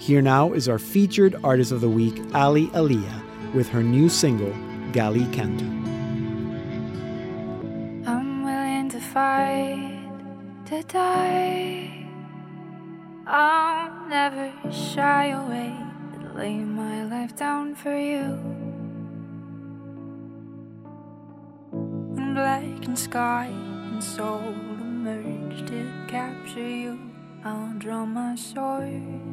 Here now is our featured artist of the week, Ali Aliyah, with her new single, Gallicantu. I'm willing to fight, to die. I'll never shy away, but lay my life down for you. When blackened sky and soul emerge to capture you, I'll draw my sword.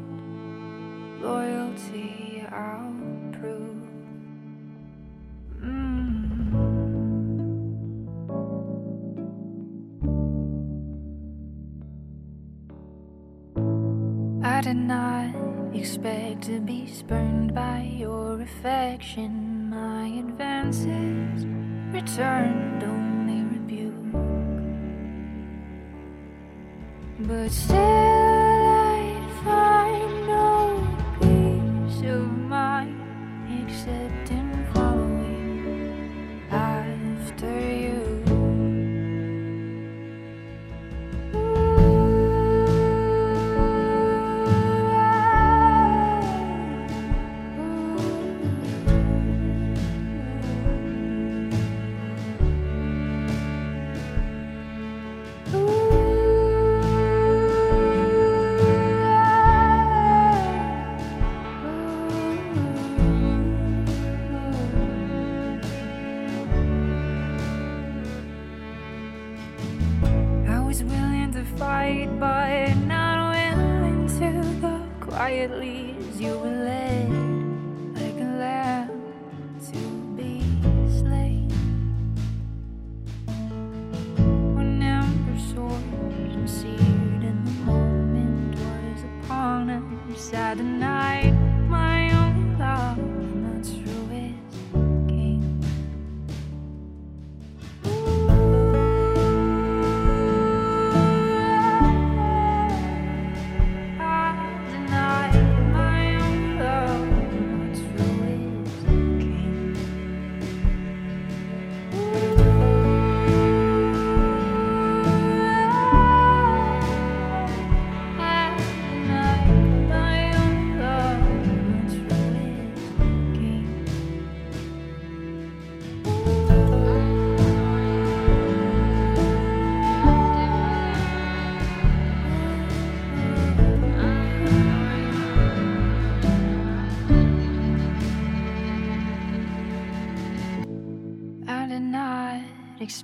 Loyalty I'll prove. Mm. I did not expect to be spurned by your affection. My advances returned only rebuke. But still,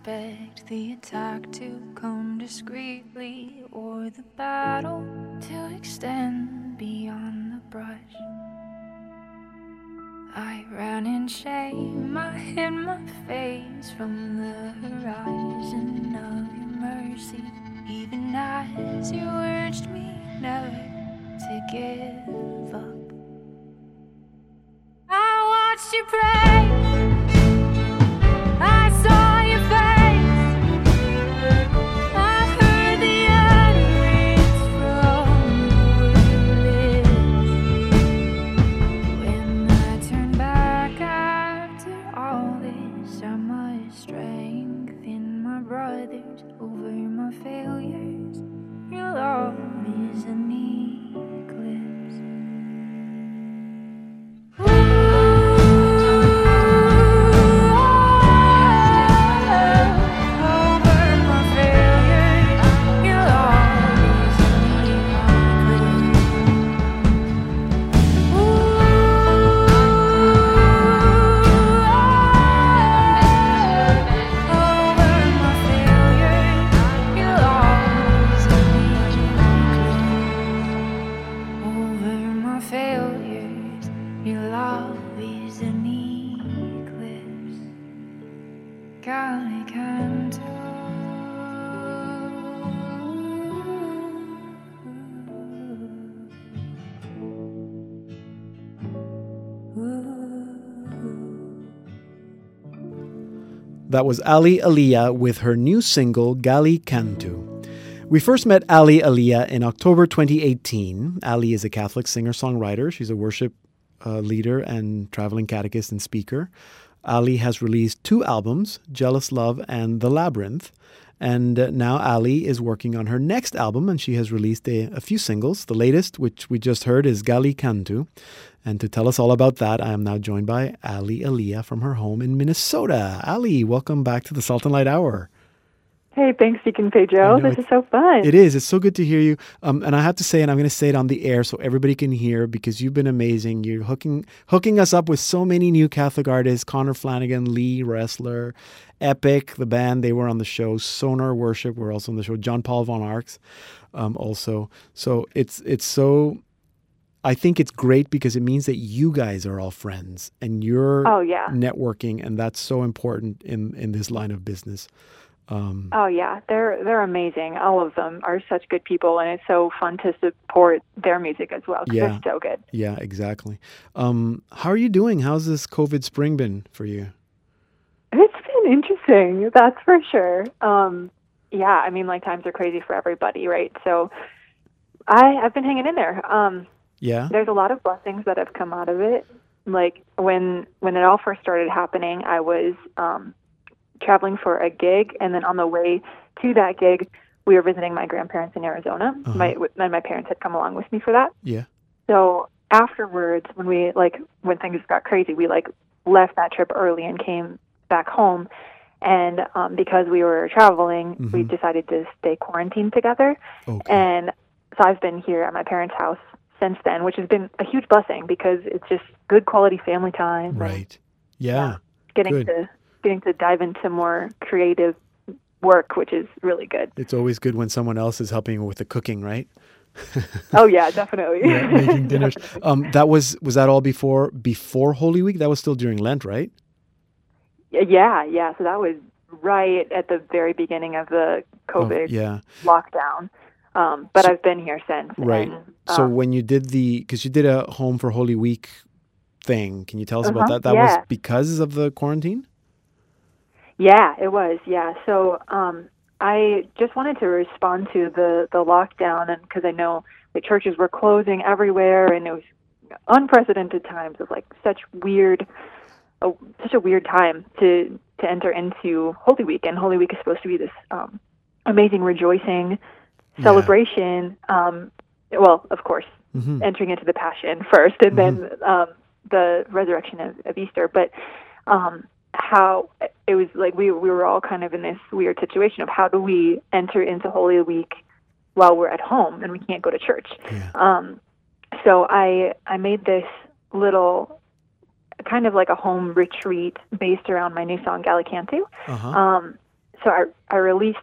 expect the attack to come discreetly or the battle to extend beyond the brush. I ran in shame, I hid my face from the horizon of your mercy, even as you urged me never to give up. I watched you pray. That was Ali Aliyah with her new single, Gallicantu. We first met Ali Aliyah in October 2018. Ali is a Catholic singer songwriter. She's a worship uh, leader and traveling catechist and speaker. Ali has released two albums, Jealous Love and The Labyrinth. And uh, now Ali is working on her next album, and she has released a, a few singles. The latest, which we just heard, is Gallicantu. And to tell us all about that, I am now joined by Ali Aliyah from her home in Minnesota. Ali, welcome back to the Salt and Light Hour. Hey, thanks, Deacon Pedro. This is so fun. It is. It's so good to hear you. Um, and I have to say, and I'm going to say it on the air so everybody can hear because you've been amazing. You're hooking hooking us up with so many new Catholic artists: Connor Flanagan, Lee Wrestler, Epic, the band. They were on the show. Sonar Worship were also on the show. John Paul von Arx, um, also. So it's it's so. I think it's great because it means that you guys are all friends and you're oh, yeah. networking, and that's so important in in this line of business. Um, oh yeah, they're they're amazing. All of them are such good people, and it's so fun to support their music as well. Yeah, they're so good. Yeah, exactly. Um, how are you doing? How's this COVID spring been for you? It's been interesting, that's for sure. Um, yeah, I mean, like times are crazy for everybody, right? So, I I've been hanging in there. Um, yeah, there's a lot of blessings that have come out of it. Like when when it all first started happening, I was um, traveling for a gig, and then on the way to that gig, we were visiting my grandparents in Arizona. Uh-huh. My and my parents had come along with me for that. Yeah. So afterwards, when we like when things got crazy, we like left that trip early and came back home. And um, because we were traveling, mm-hmm. we decided to stay quarantined together. Okay. And so I've been here at my parents' house since then, which has been a huge blessing because it's just good quality family time. Right. Yeah. yeah getting good. to getting to dive into more creative work, which is really good. It's always good when someone else is helping with the cooking, right? oh yeah, definitely. yeah, making dinners. Um, that was was that all before before Holy Week? That was still during Lent, right? Yeah, yeah. So that was right at the very beginning of the COVID oh, yeah. lockdown. Um, but so, I've been here since. Right. And, so um, when you did the, because you did a home for Holy Week thing, can you tell us uh-huh, about that? That yeah. was because of the quarantine. Yeah, it was. Yeah. So um, I just wanted to respond to the the lockdown, and because I know the churches were closing everywhere, and it was unprecedented times of like such weird, uh, such a weird time to to enter into Holy Week, and Holy Week is supposed to be this um, amazing rejoicing celebration. Yeah. Um, well, of course, mm-hmm. entering into the Passion first, and mm-hmm. then um, the resurrection of, of Easter, but. Um, how it was like we we were all kind of in this weird situation of how do we enter into Holy Week while we're at home and we can't go to church. Yeah. Um, so I I made this little kind of like a home retreat based around my new song Gallicantu. Uh-huh. Um, so I I released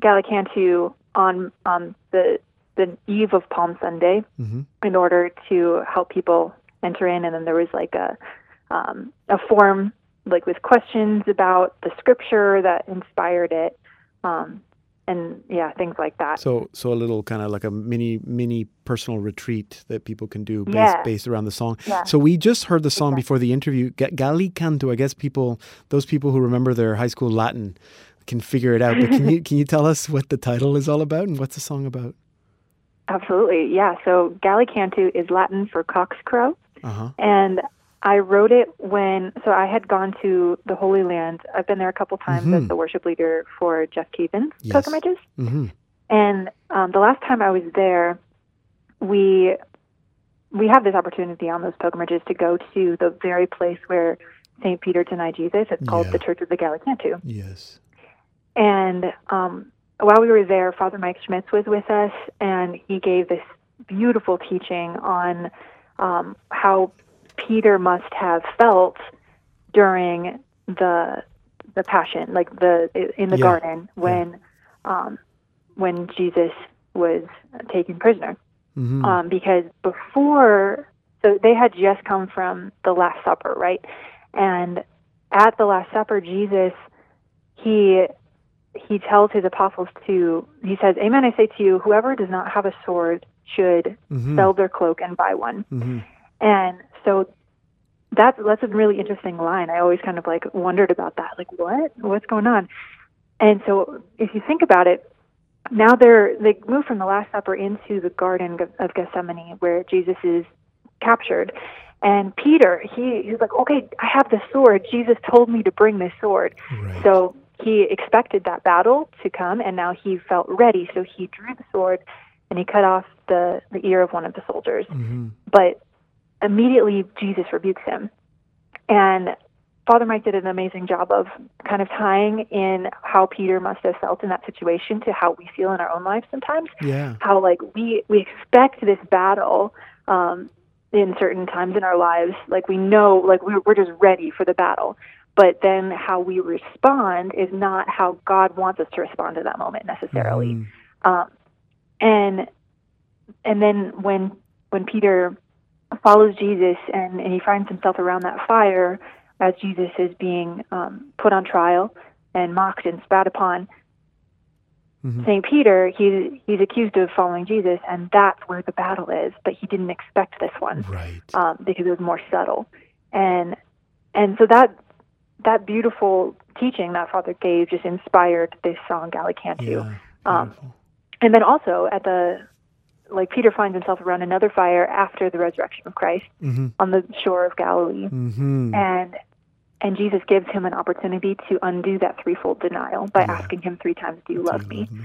Gallicantu on on the the eve of Palm Sunday mm-hmm. in order to help people enter in, and then there was like a um, a form like with questions about the scripture that inspired it um, and yeah things like that so so a little kind of like a mini mini personal retreat that people can do based, yeah. based around the song yeah. so we just heard the song exactly. before the interview gallicantu i guess people those people who remember their high school latin can figure it out but can you can you tell us what the title is all about and what's the song about absolutely yeah so gallicantu is latin for cock's crow uh-huh. and I wrote it when, so I had gone to the Holy Land. I've been there a couple times mm-hmm. as the worship leader for Jeff Cavins yes. pilgrimages. Mm-hmm. And um, the last time I was there, we we have this opportunity on those pilgrimages to go to the very place where St. Peter denied Jesus. It's called yeah. the Church of the Gallicantu. Yes. And um, while we were there, Father Mike Schmitz was with us, and he gave this beautiful teaching on um, how Peter must have felt during the the passion, like the in the yeah. garden when yeah. um, when Jesus was taken prisoner. Mm-hmm. Um, because before, so they had just come from the Last Supper, right? And at the Last Supper, Jesus he he tells his apostles to he says, "Amen, I say to you, whoever does not have a sword should mm-hmm. sell their cloak and buy one." Mm-hmm. And so that's that's a really interesting line. I always kind of like wondered about that. Like what? What's going on? And so if you think about it, now they're they move from the Last Supper into the Garden of Gethsemane where Jesus is captured, And Peter, he he's like, okay, I have the sword. Jesus told me to bring this sword. Right. So he expected that battle to come, and now he felt ready. So he drew the sword, and he cut off the the ear of one of the soldiers. hmm But immediately Jesus rebukes him, and Father Mike did an amazing job of kind of tying in how Peter must have felt in that situation to how we feel in our own lives sometimes. Yeah. how like we we expect this battle um in certain times in our lives. Like we know like we're, we're just ready for the battle. But then how we respond is not how god wants us to respond to that moment necessarily. Mhm. um and and then when when peter follows jesus and and he finds himself around that fire as jesus is being um put on trial and mocked and spat upon Mhm. St. Peter, he's he's accused of following Jesus, and that's where the battle is. But he didn't expect this one Right. um, because it was more subtle, and and so that that beautiful teaching that Father gave just inspired this song Gallicantu. Yeah. Um, And then also at the like Peter finds himself around another fire after the resurrection of Christ Mhm. on the shore of Galilee, Mhm. and and Jesus gives him an opportunity to undo that threefold denial by Yeah. asking him three times, "Do you Do love you me?" love me?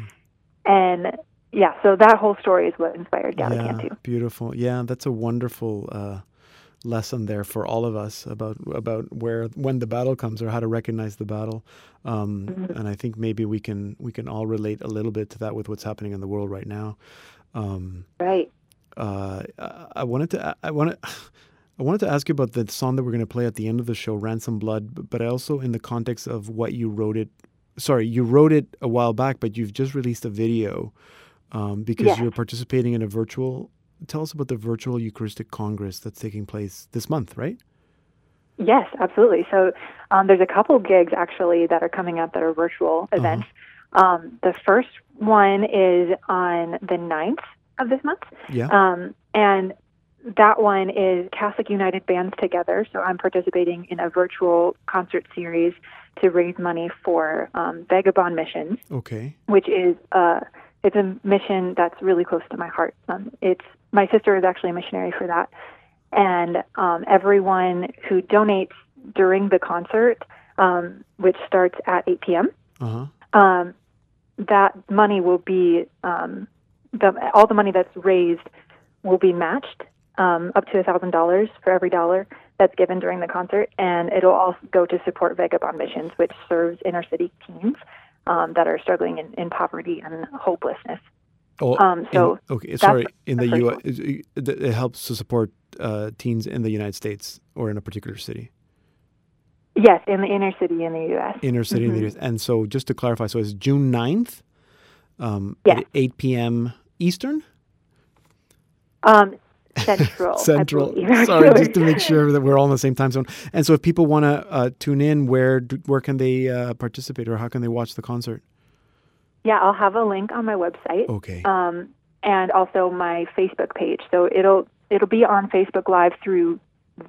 And yeah, so that whole story is what inspired Gallicantu. Yeah, beautiful. Yeah, that's a wonderful uh, lesson there for all of us about about where when the battle comes or how to recognize the battle. Um, Mhm. And I think maybe we can we can all relate a little bit to that with what's happening in the world right now. Um, Right. uh, I- wanted to I wanted I wanted to ask you about the song that we're going to play at the end of the show, "Ransom Blood," but I also in the context of what you wrote it. Sorry, you wrote it a while back, but you've just released a video um, because Yes. you're participating in a virtual. Tell us about the virtual Eucharistic Congress that's taking place this month, right? Yes, absolutely. So um, there's a couple gigs actually that are coming up that are virtual events. Um, the first one is on the 9th of this month. Yeah. Um, and that one is Catholic United Bands Together. So I'm participating in a virtual concert series to raise money for um, Vagabond Missions. Okay. which is uh, it's a mission that's really close to my heart. Um, it's my sister is actually a missionary for that, and um, everyone who donates during the concert, um, which starts at 8 p.m., Uh huh. um, that money will be um, the all the money that's raised will be matched um, up to a thousand dollars for every dollar that's given during the concert, and it'll all go to support Vagabond Missions, which serves inner city teens um, that are struggling in, in poverty and hopelessness. Oh, Um, so in, okay. Sorry, in the the U. It, it it helps to support uh, teens in the United States or in a particular city. Yes, in the inner city in the U.S. inner city in the Mhm. US. And so just to clarify, so it's June 9th um, Yes. at 8 p.m. Eastern? Um, Central. Central. Sorry, just to make sure that we're all in the same time zone. And so if people want to uh, tune in, where where can they uh, participate or how can they watch the concert? Yeah, I'll have a link on my website. Okay. um, and also my Facebook page. So it'll it'll be on Facebook Live through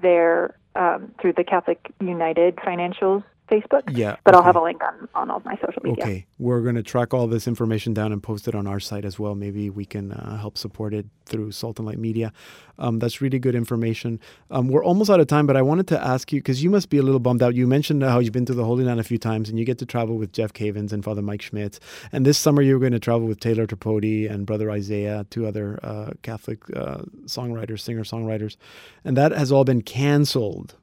their um, through the Catholic United Financials Facebook. yeah. But I'll have a link on, on all of my social media. Okay, we're going to track all this information down and post it on our site as well. Maybe we can uh, help support it through Salt and Light Media. Um, that's really good information. Um, we're almost out of time, but I wanted to ask you because you must be a little bummed out. You mentioned how you've been to the Holy Land a few times and you get to travel with Jeff Cavins and Father Mike Schmitz. And this summer you're going to travel with Taylor Tripodi and Brother Isaiah, two other uh, Catholic uh, songwriters, singer songwriters. And that has all been canceled.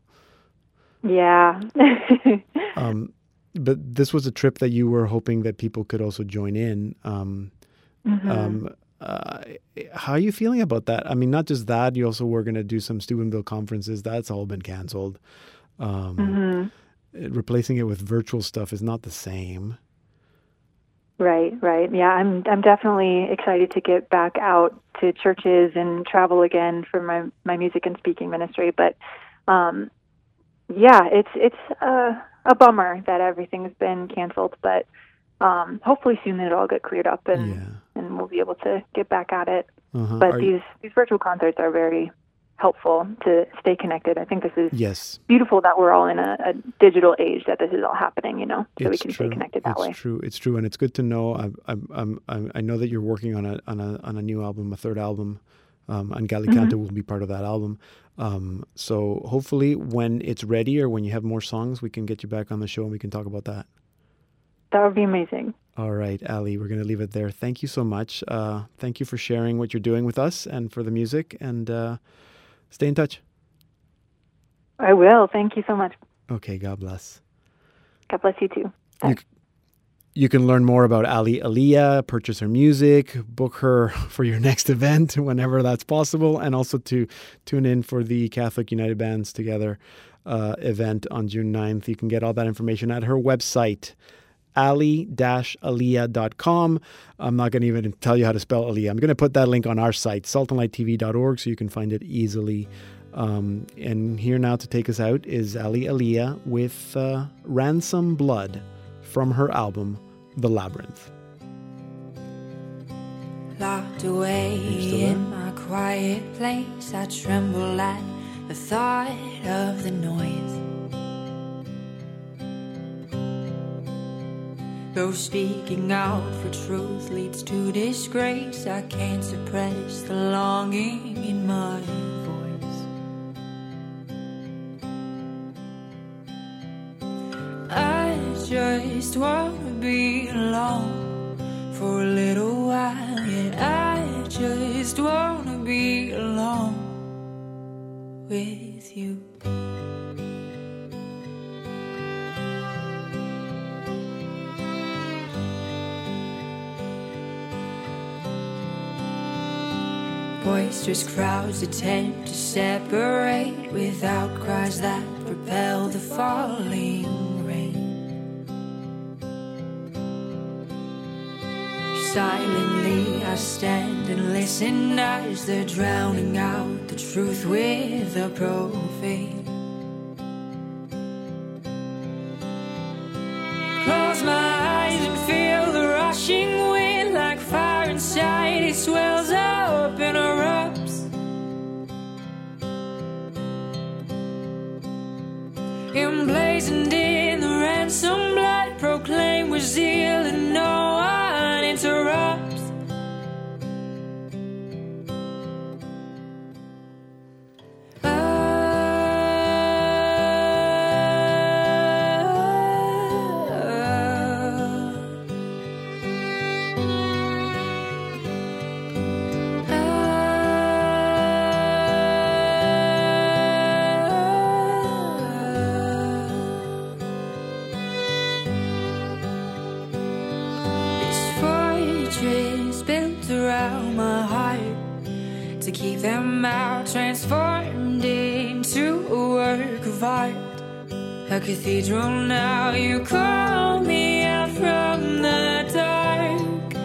Yeah. Um, but this was a trip that you were hoping that people could also join in. Um, Mhm. um, uh, how are you feeling about that? I mean, not just that, you also were going to do some Steubenville conferences. That's all been canceled. Um, Mhm. Replacing it with virtual stuff is not the same. Right, right. Yeah, I'm I'm definitely excited to get back out to churches and travel again for my my music and speaking ministry. But um, yeah, it's it's uh, a bummer that everything's been canceled. But um, hopefully soon it'll all get cleared up and yeah. and we'll be able to get back at it. Uh-huh. But Are you- these these virtual concerts are very helpful to stay connected. I think this is yes, beautiful that we're all in a, a digital age that this is all happening. You know, so we can true. stay connected that it's way. It's true. It's true, and it's good to know. I, I, I'm, I'm, I know that you're working on a on a on a new album, a third album. Um, and Gallicantu will be part of that album. Um, so hopefully, when it's ready or when you have more songs, we can get you back on the show and we can talk about that. That would be amazing. All right, Ali, we're going to leave it there. Thank you so much. Uh, thank you for sharing what you're doing with us and for the music, and uh, stay in touch. I will. Thank you so much. Okay, God bless. God bless you too. You, you can learn more about Ali Aliyah, purchase her music, book her for your next event whenever that's possible, and also to tune in for the Catholic United Bands Together uh, event on June 9th. You can get all that information at her website, ali-aliyah.com. I'm not going to even tell you how to spell Aliyah. I'm going to put that link on our site, saltandlighttv.org, so you can find it easily. Um, and here now to take us out is Ali Aliyah with uh, Ransom Blood from her album, The Labyrinth. Locked away in my quiet place, I tremble at the thought of the noise. Though speaking out for truth leads to disgrace, I can't suppress the longing in my just wanna be alone for a little while, yeah. I just wanna be alone with you. Boisterous crowds attempt to separate without cries that propel the falling Silently, I stand and listen as they're drowning out the truth with a profane. Close my eyes and feel the rushing wind like fire inside. It swells up and erupts. Emblazoned in the ransom blood, proclaim with zeal and Cathedral now, you call me out from the dark,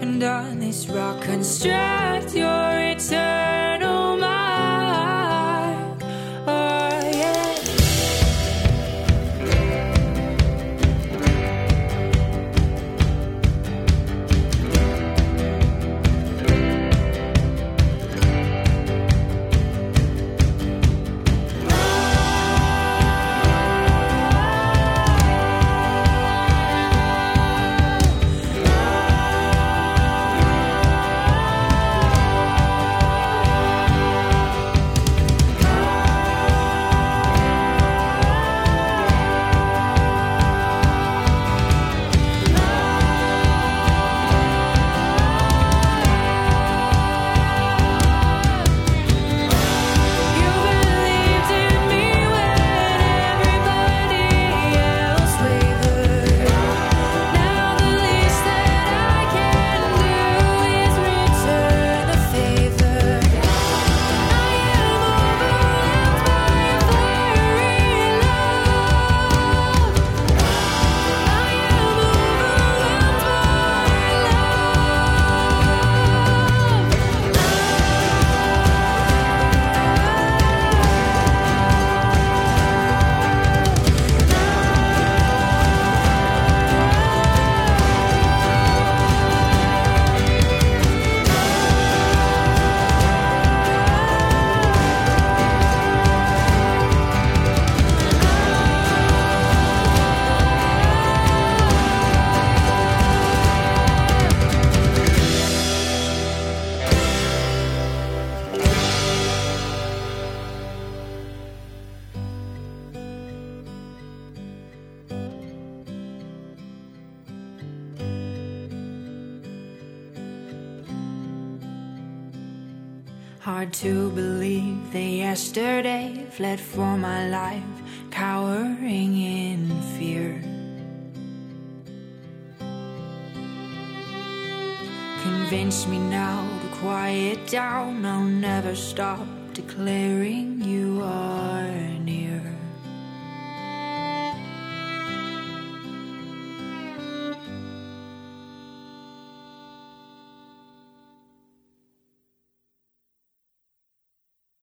and on this rock construct your eternal mark. Hard to believe that yesterday fled for my life, cowering in fear. Convince me now to quiet down, I'll never stop declaring you are